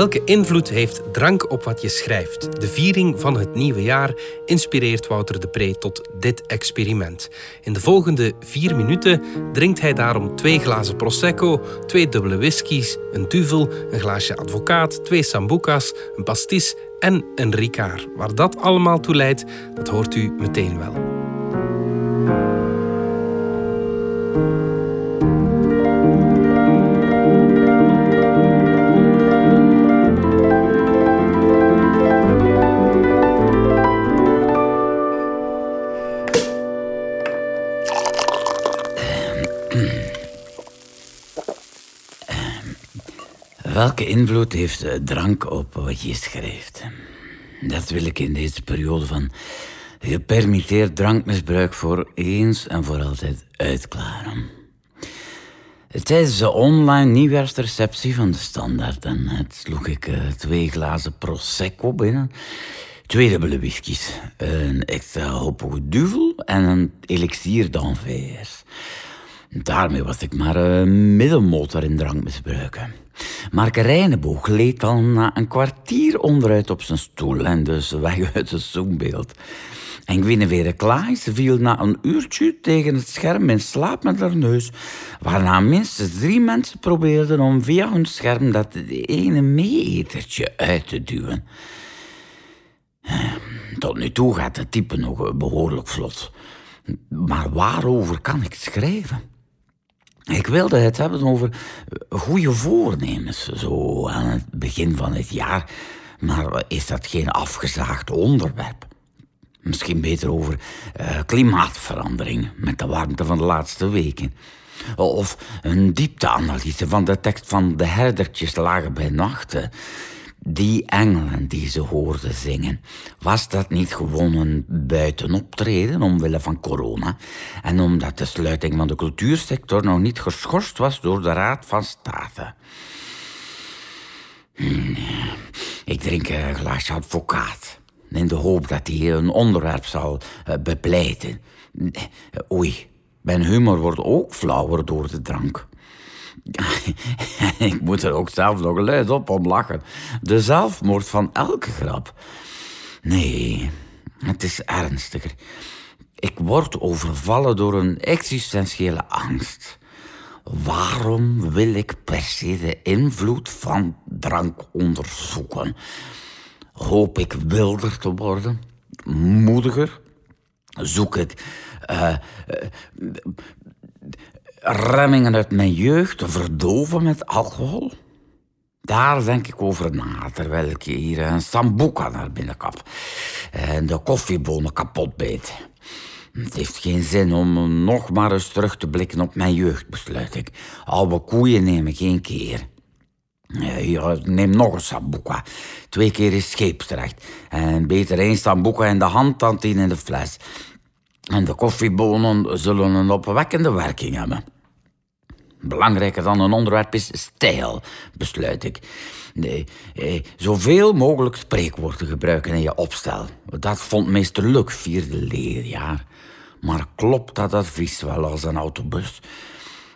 Welke invloed heeft drank op wat je schrijft? De viering van het nieuwe jaar inspireert Wouter de Pre tot dit experiment. In de volgende vier minuten drinkt hij daarom twee glazen prosecco, twee dubbele whiskies, een duvel, een glaasje advocaat, twee sambuca's, een pastis en een ricard. Waar dat allemaal toe leidt, dat hoort u meteen wel. Welke invloed heeft drank op wat je schrijft? Dat wil ik in deze periode van gepermitteerd drankmisbruik voor eens en voor altijd uitklaren. Tijdens de online nieuwjaarsreceptie van de Standaard het sloeg ik uh, twee glazen Prosecco binnen, twee dubbele whiskies, een extra hoppige duvel en een elixier d'envers. Daarmee was ik maar een middelmotor in drankmisbruiken. Mark Rijneboog leed al na een kwartier onderuit op zijn stoel en dus weg uit het zoombeeld. En Guinevere Klaes viel na een uurtje tegen het scherm in slaap met haar neus, waarna minstens drie mensen probeerden om via hun scherm dat ene meeetertje uit te duwen. Tot nu toe gaat het type nog behoorlijk vlot. Maar waarover kan ik schrijven? Ik wilde het hebben over goede voornemens, zo aan het begin van het jaar. Maar is dat geen afgezaagd onderwerp? Misschien beter over uh, klimaatverandering met de warmte van de laatste weken. Of een diepteanalyse van de tekst van De herdertjes lagen bij nachten. Die engelen die ze hoorden zingen, was dat niet gewoon een buitenoptreden omwille van corona en omdat de sluiting van de cultuursector nog niet geschorst was door de Raad van State? Hmm, ik drink een glaasje advocaat in de hoop dat hij een onderwerp zal eh, bepleiten. Oei, mijn humor wordt ook flauwer door de drank. ik moet er ook zelf nog luid op om lachen. De zelfmoord van elke grap. Nee, het is ernstiger. Ik word overvallen door een existentiële angst. Waarom wil ik per se de invloed van drank onderzoeken? Hoop ik wilder te worden? Moediger? Zoek ik uh, remmingen uit mijn jeugd verdoven met alcohol? Daar denk ik over na, terwijl ik hier een sambuca naar binnen kap. En de koffiebonen kapot beet. Het heeft geen zin om nog maar eens terug te blikken op mijn jeugd, besluit ik. Oude koeien nemen geen keer. Ja, neem nog een sambuca. Twee keer is scheepsrecht. En beter één sambuca in de hand dan tien in de fles. En de koffiebonen zullen een opwekkende werking hebben. Belangrijker dan een onderwerp is stijl, besluit ik. Nee, eh, zoveel mogelijk spreekwoorden gebruiken in je opstel. Dat vond meester Luk vierde leerjaar. Maar klopt dat advies wel als een autobus?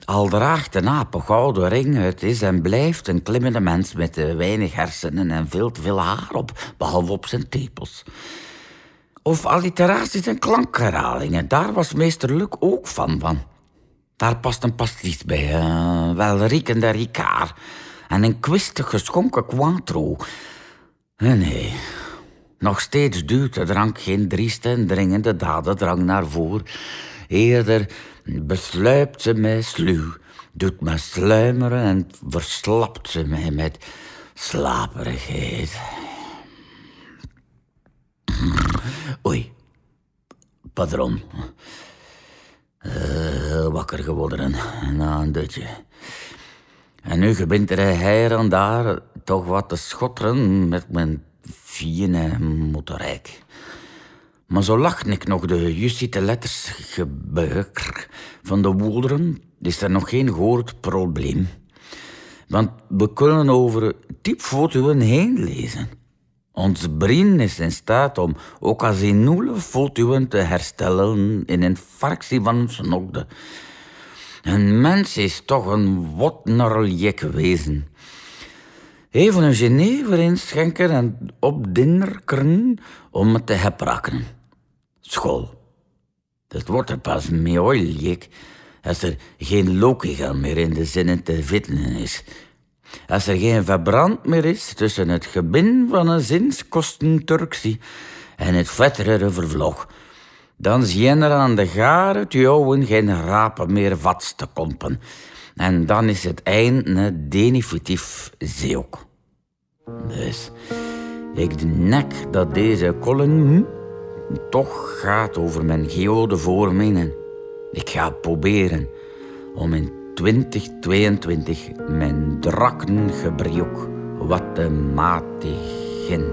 Al draagt een aap een gouden ring, het is en blijft een klimmende mens met weinig hersenen en veel te veel haar op, behalve op zijn tepels. Of alliteraties en klankherhalingen, daar was meester Luc ook van van. Daar past een pastis bij, uh, welriekende Ricard en een kwistig geschonken. Eh, nee, nog steeds duurt de drank geen drieste en dringende dadendrang naar voren. Eerder besluipt ze mij sluw, doet me sluimeren en verslapt ze mij met slaperigheid. Oei, padron. Uh, wakker geworden na een dutje. En nu gebint er en daar toch wat te schotteren met mijn fine motorrijk. Maar zo lacht ik nog de justiete letters van de woelderen, is er nog geen groot probleem. Want we kunnen over typfoto's heen lezen. Ons brein is in staat om ook als in nul te herstellen in een fractie van een snokde. Een mens is toch een wotnerljek wezen. Even een Genever inschenken en op dinnerkeren om het te heprakken. School. Het wordt er pas mee oiljek als er geen logica meer in de zinnen te vinden is. Als er geen verbrand meer is tussen het gebin van een zinskosten en het vettere vervlog, dan zien er aan de garen jouwen geen rapen meer vats te kompen. En dan is het einde definitief zeok. Dus ik denk dat deze column toch gaat over mijn geode voormenen. Ik ga proberen om in 2022 mijn drakkengebruik wat te matigen.